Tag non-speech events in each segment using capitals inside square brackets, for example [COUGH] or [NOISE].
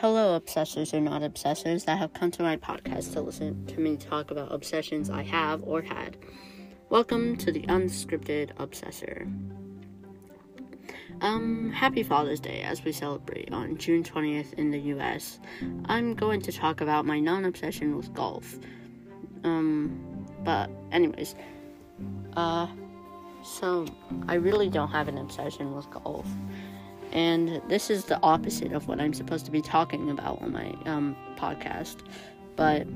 Hello, obsessors or not obsessors that have come to my podcast to listen to me talk about obsessions I have or had. Welcome to the Unscripted Obsessor. Um, happy Father's Day as we celebrate on June 20th in the US. I'm going to talk about my non obsession with golf. Um, but, anyways, uh, so I really don't have an obsession with golf and this is the opposite of what I'm supposed to be talking about on my um, podcast. But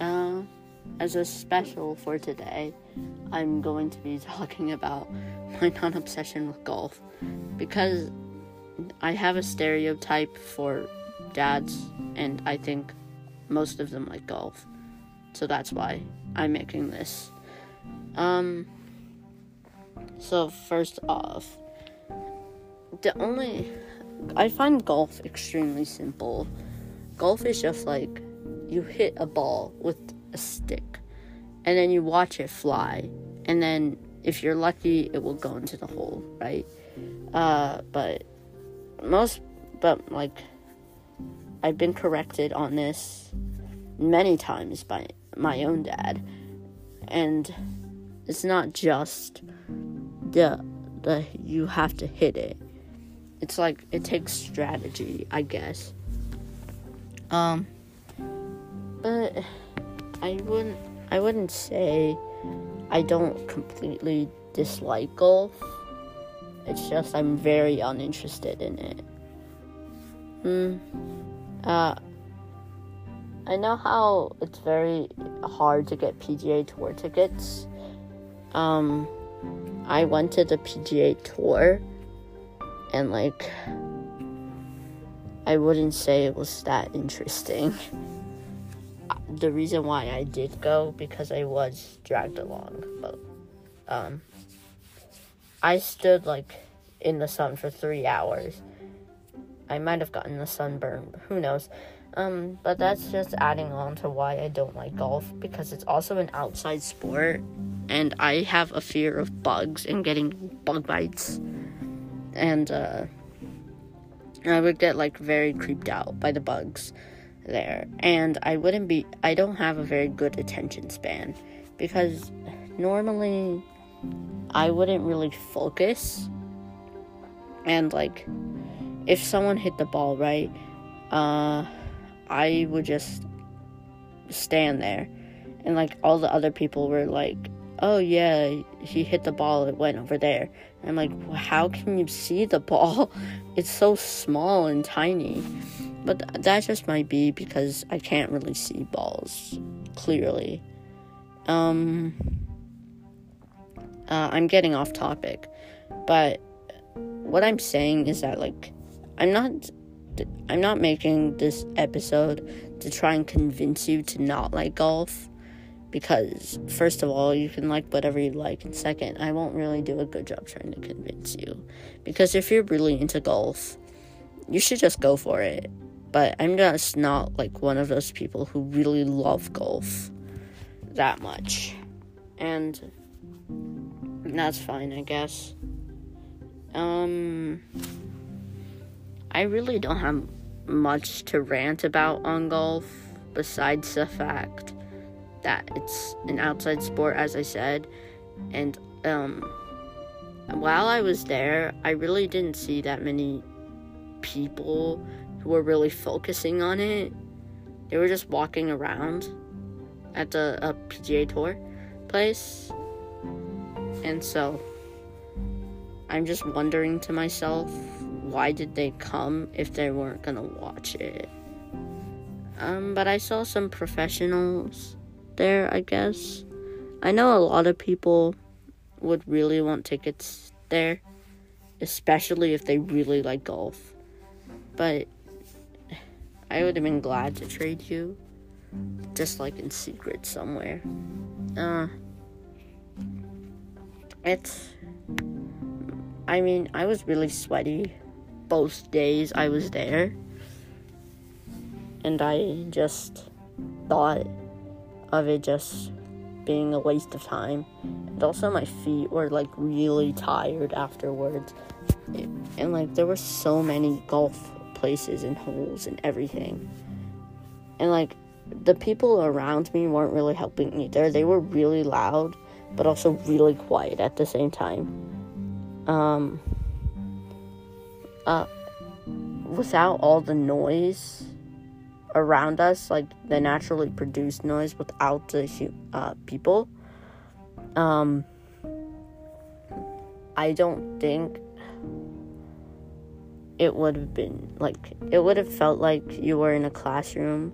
uh, as a special for today, I'm going to be [LAUGHS] talking about my non obsession with golf because I have a stereotype for dads, and I think most of them like golf. So that's why I'm making this. Um, so, first off, the only I find golf extremely simple. Golf is just like you hit a ball with a stick and then you watch it fly and then if you're lucky it will go into the hole, right? Uh but most but like I've been corrected on this many times by my own dad and it's not just the the you have to hit it it's like it takes strategy, I guess. Um, but I wouldn't I wouldn't say I don't completely dislike golf. It's just I'm very uninterested in it. Hmm. Uh, I know how it's very hard to get PGA Tour tickets. Um, I went to the PGA Tour and like I wouldn't say it was that interesting. the reason why I did go because I was dragged along, but um I stood like in the sun for 3 hours. I might have gotten the sunburn, who knows. Um, but that's just adding on to why I don't like golf because it's also an outside sport and I have a fear of bugs and getting bug bites and uh, I would get like very creeped out by the bugs there, and I wouldn't be. I don't have a very good attention span because normally I wouldn't really focus, and like if someone hit the ball right, uh, I would just stand there, and like all the other people were like oh yeah, he hit the ball, it went over there. And I'm like, how can you see the ball? [LAUGHS] It's so small and tiny. But th- that just might be because I can't really see balls clearly. Um, uh, I'm getting off topic, but what I'm saying is that like I'm not I'm not making this episode to try and convince you to not like golf because first of all you can like whatever you like and second i won't really do a good job trying to convince you. Because if you're really into golf you should just go for it. But i'm just not like one of those people who really love golf that much. And that's fine i guess. Um i really don't have much to rant about on golf besides the fact that it's an outside sport, as I said. And um, while I was there, I really didn't see that many people who were really focusing on it. They were just walking around at the uh, PGA Tour place. And so I'm just wondering to myself, why did they come if they weren't gonna watch it? Um, but I saw some professionals there, I guess. I know a lot of people would really want tickets there, especially if they really like golf. But I would have been glad to trade you, just like in secret somewhere. Uh, it's. I mean, I was really sweaty both days I was there. And I just thought of it just being a waste of time. And also, my feet were like really tired afterwards. and like, there were so many golf places and holes and everything. And like the people around me weren't really helping either. They were really loud, but also really quiet at the same time. Um, uh, without all the noise around us, like the naturally produced noise without the uh, people, um, I don't think it would have been like it would have felt like you were in a classroom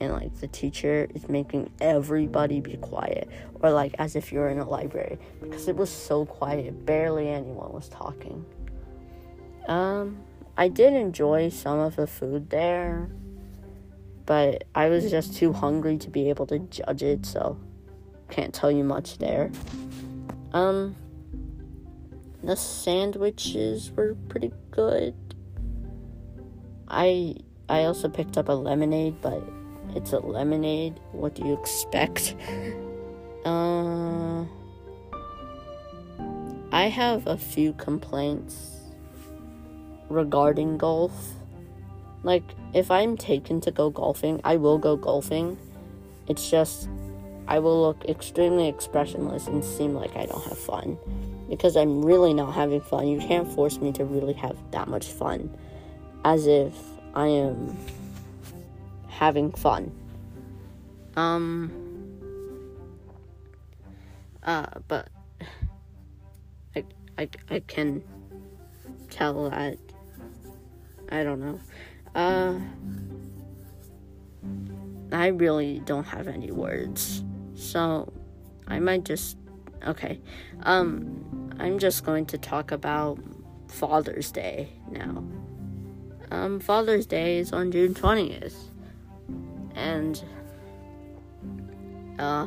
and like the teacher is making everybody be quiet or like as if you're in a library because it was so quiet. Barely anyone was talking. Um i did enjoy some of the food there but i was just too hungry to be able to judge it so can't tell you much there um the sandwiches were pretty good i i also picked up a lemonade but it's a lemonade. What do you expect? [LAUGHS] Uh, I have a few complaints regarding golf. Like, if I'm taken to go golfing, I will go golfing. It's just, I will look extremely expressionless and seem like I don't have fun. Because I'm really not having fun. You can't force me to really have that much fun. As if I am having fun. Um, uh, but I, I, I can tell that, I don't know. Uh, I really don't have any words. So I might just, okay. Um, I'm just going to talk about Father's Day now. Um, Father's Day is on June 20th and uh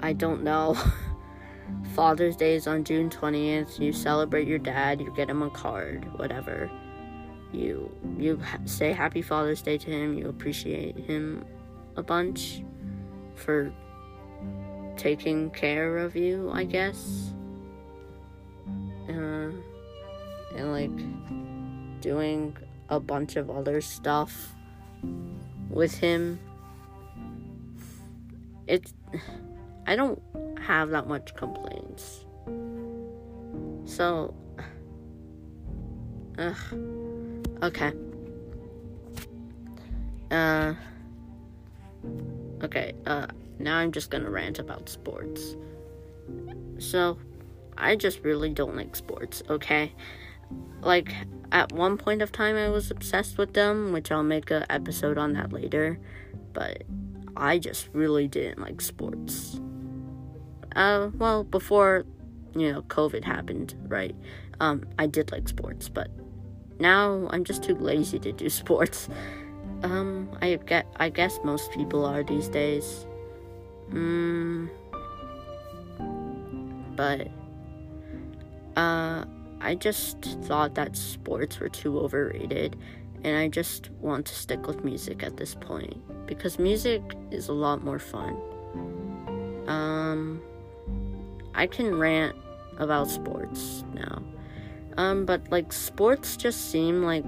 I don't know. [LAUGHS] Father's Day is on June 20th. You celebrate your dad, you get him a card, whatever. You you say happy Father's Day to him. You appreciate him a bunch for taking care of you, I guess. Uh, and like doing a bunch of other stuff with him. It's I don't have that much complaints. So ugh. Okay. Uh Okay, uh now I'm just gonna rant about sports. So I just really don't like sports, okay? Like at one point of time I was obsessed with them, which I'll make an episode on that later, but I just really didn't like sports. Uh, well, before, you know, COVID happened, right? Um, I did like sports, but now I'm just too lazy to do [LAUGHS] sports. Um, I get, I guess most people are these days. Mm, but, uh, I just thought that sports were too overrated, and I just want to stick with music at this point because music is a lot more fun. Um, I can rant about sports now, um, but like sports just seem like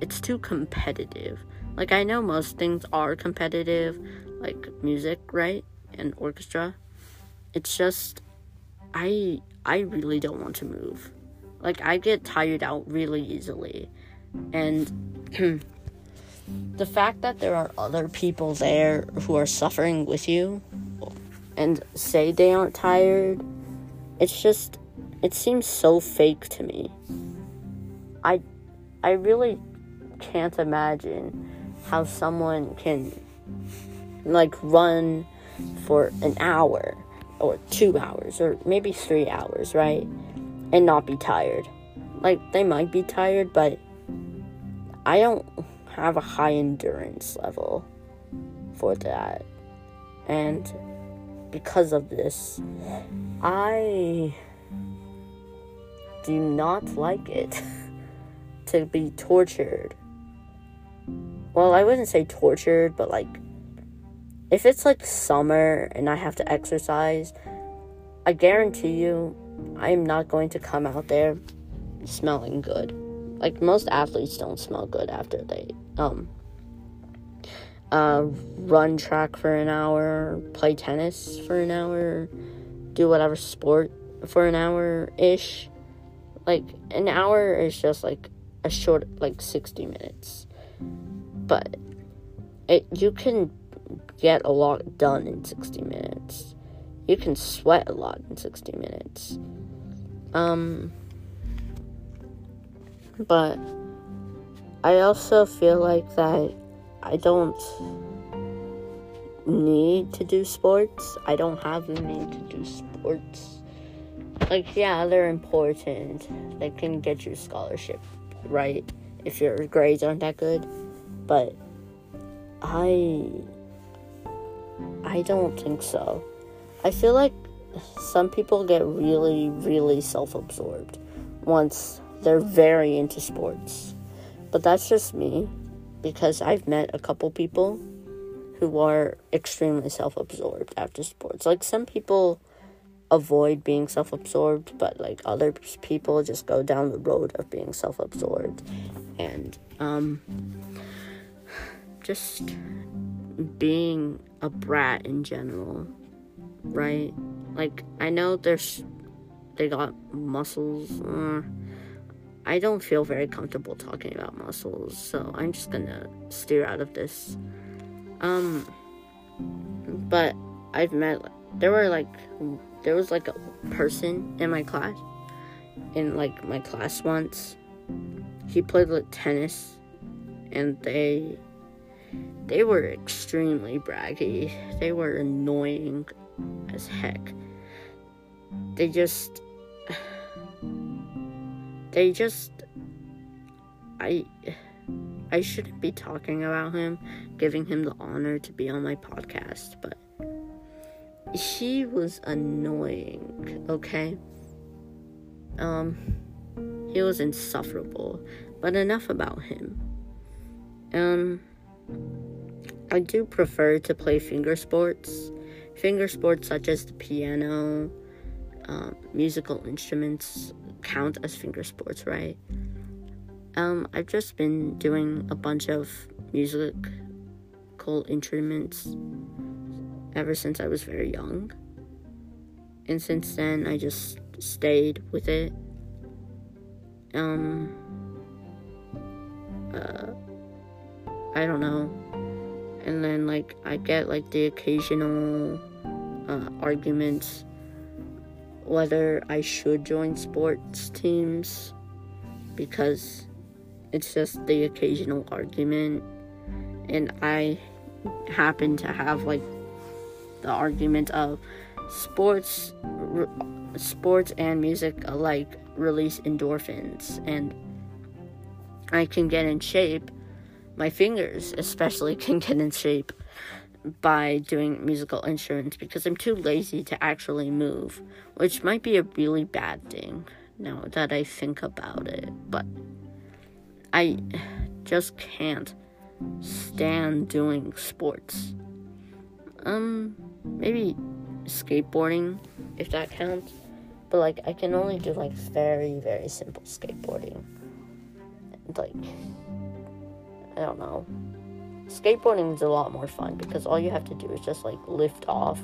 it's too competitive. Like I know most things are competitive, like music, right, and orchestra. It's just I I really don't want to move. Like, I get tired out really easily. And [CLEARS THROAT] the fact that there are other people there who are suffering with you and say they aren't tired, it's just, it seems so fake to me. I, I really can't imagine how someone can, like, run for an hour or two hours or maybe three hours, right? and not be tired. Like, they might be tired, but I don't have a high endurance level for that. And because of this, I do not like it [LAUGHS] to be tortured. Well, I wouldn't say tortured, but like if it's like summer and I have to exercise, I guarantee you I am not going to come out there smelling good. like most athletes don't smell good after they um uh, run track for an hour, play tennis for an hour, do whatever sport for an hour ish. Like an hour is just like a short like 60 minutes. But it you can get a lot done in 60 minutes. You can sweat a lot in 60 minutes. Um but I also feel like that I don't need to do sports. I don't have the need to do sports. Like, yeah, they're important. They can get you scholarship, right? If your grades aren't that good. But I I don't think so. I feel like some people get really, really self absorbed once they're very into sports. But that's just me because I've met a couple people who are extremely self absorbed after sports. Like some people avoid being self absorbed, but like other people just go down the road of being self absorbed and um, just being a brat in general, right? Like I know there's they got muscles. Uh, I don't feel very comfortable talking about muscles, so I'm just gonna steer out of this. Um, but I've met, there were like, there was like a person in my class, in like my class once. He played like tennis, and they, they were extremely braggy. They were annoying as heck. They just they just I I shouldn't be talking about him, giving him the honor to be on my podcast, but he was annoying, okay? Um he was insufferable, but enough about him. Um I do prefer to play finger sports. Finger sports such as the piano, um, musical instruments count as finger sports, right? Um, I've just been doing a bunch of musical instruments ever since I was very young. And since then, I just stayed with it. Um, uh, I don't know. And then, like, I get, like, the occasional uh, arguments whether I should join sports teams because it's just the occasional argument and I happen to have like the argument of sports sports and music alike release endorphins and I can get in shape my fingers especially [LAUGHS] can get in shape by doing musical instruments because I'm too lazy to actually move, which might be a really bad thing now that I think about it. But I just can't stand doing sports. Um, maybe skateboarding, if that counts. But like, I can only do like very, very simple skateboarding. Like, I don't know skateboarding is a lot more fun because all you have to do is just like lift off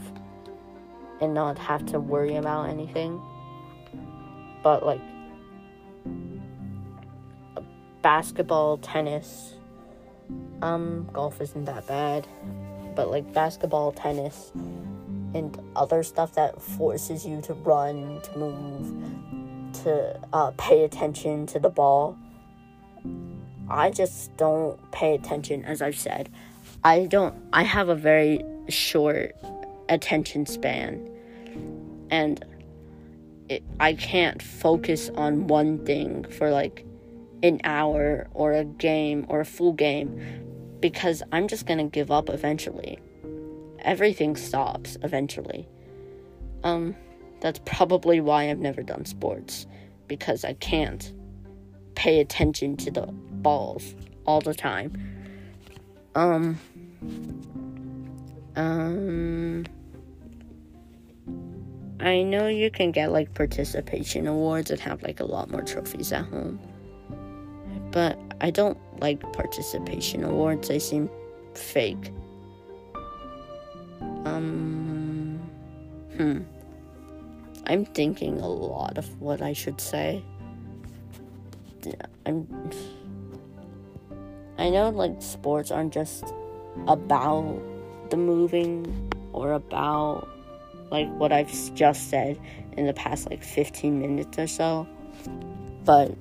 and not have to worry about anything. But like basketball, tennis, um, golf isn't that bad. But like basketball, tennis, and other stuff that forces you to run, to move, to uh, pay attention to the ball I just don't pay attention, as I've said. I don't, I have a very short attention span. And it, I can't focus on one thing for like an hour or a game or a full game because I'm just gonna give up eventually. Everything stops eventually. Um, that's probably why I've never done sports because I can't pay attention to the balls all the time. Um um I know you can get like participation awards and have like a lot more trophies at home. but I don't like participation awards. They seem fake. Um, hmm. I'm thinking a lot of what I should say. I'm. I know, like, sports aren't just about the moving or about, like, what I've just said in the past, like, 15 minutes or so. But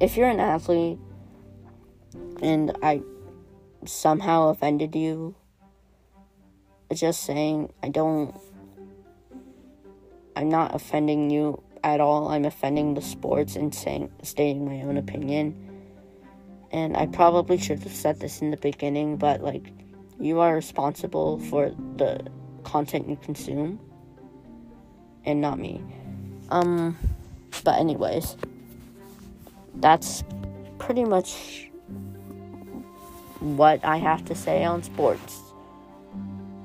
if you're an athlete and I somehow offended you, just saying I don't. I'm not offending you at all. I'm offending the sports and saying stating my own opinion. And I probably should have said this in the beginning, but like you are responsible for the content you consume and not me. Um but anyways, that's pretty much what I have to say on sports.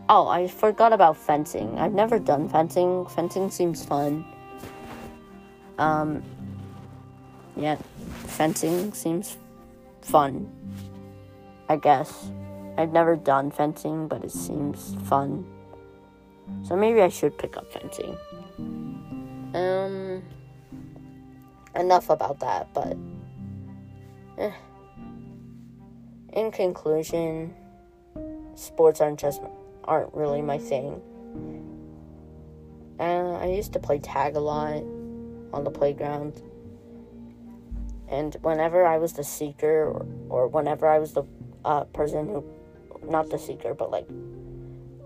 Oh, I forgot about fencing. I've never done fencing. Fencing seems fun. Um, yeah, fencing seems fun. I guess. I've never done fencing, but it seems fun. So maybe I should pick up fencing. Um, enough about that, but. Eh. In conclusion, sports aren't just aren't really my thing. Uh, I used to play tag a lot on the playground. And whenever I was the seeker, or, or whenever I was the uh, person who, not the seeker, but like,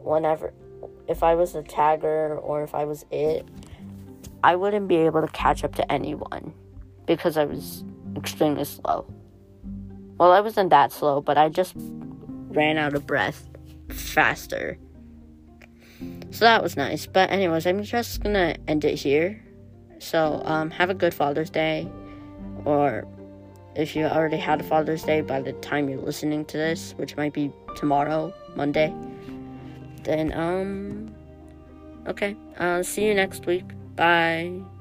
whenever, if I was the tagger or if I was it, I wouldn't be able to catch up to anyone because I was extremely slow. Well, I wasn't that slow, but I just ran out of breath faster. So that was nice. But anyways, I'm just gonna end it here. So um, have a good Father's Day, or if you already had a Father's Day by the time you're listening to this, which might be tomorrow, Monday. Then um, okay. Uh, see you next week. 拜。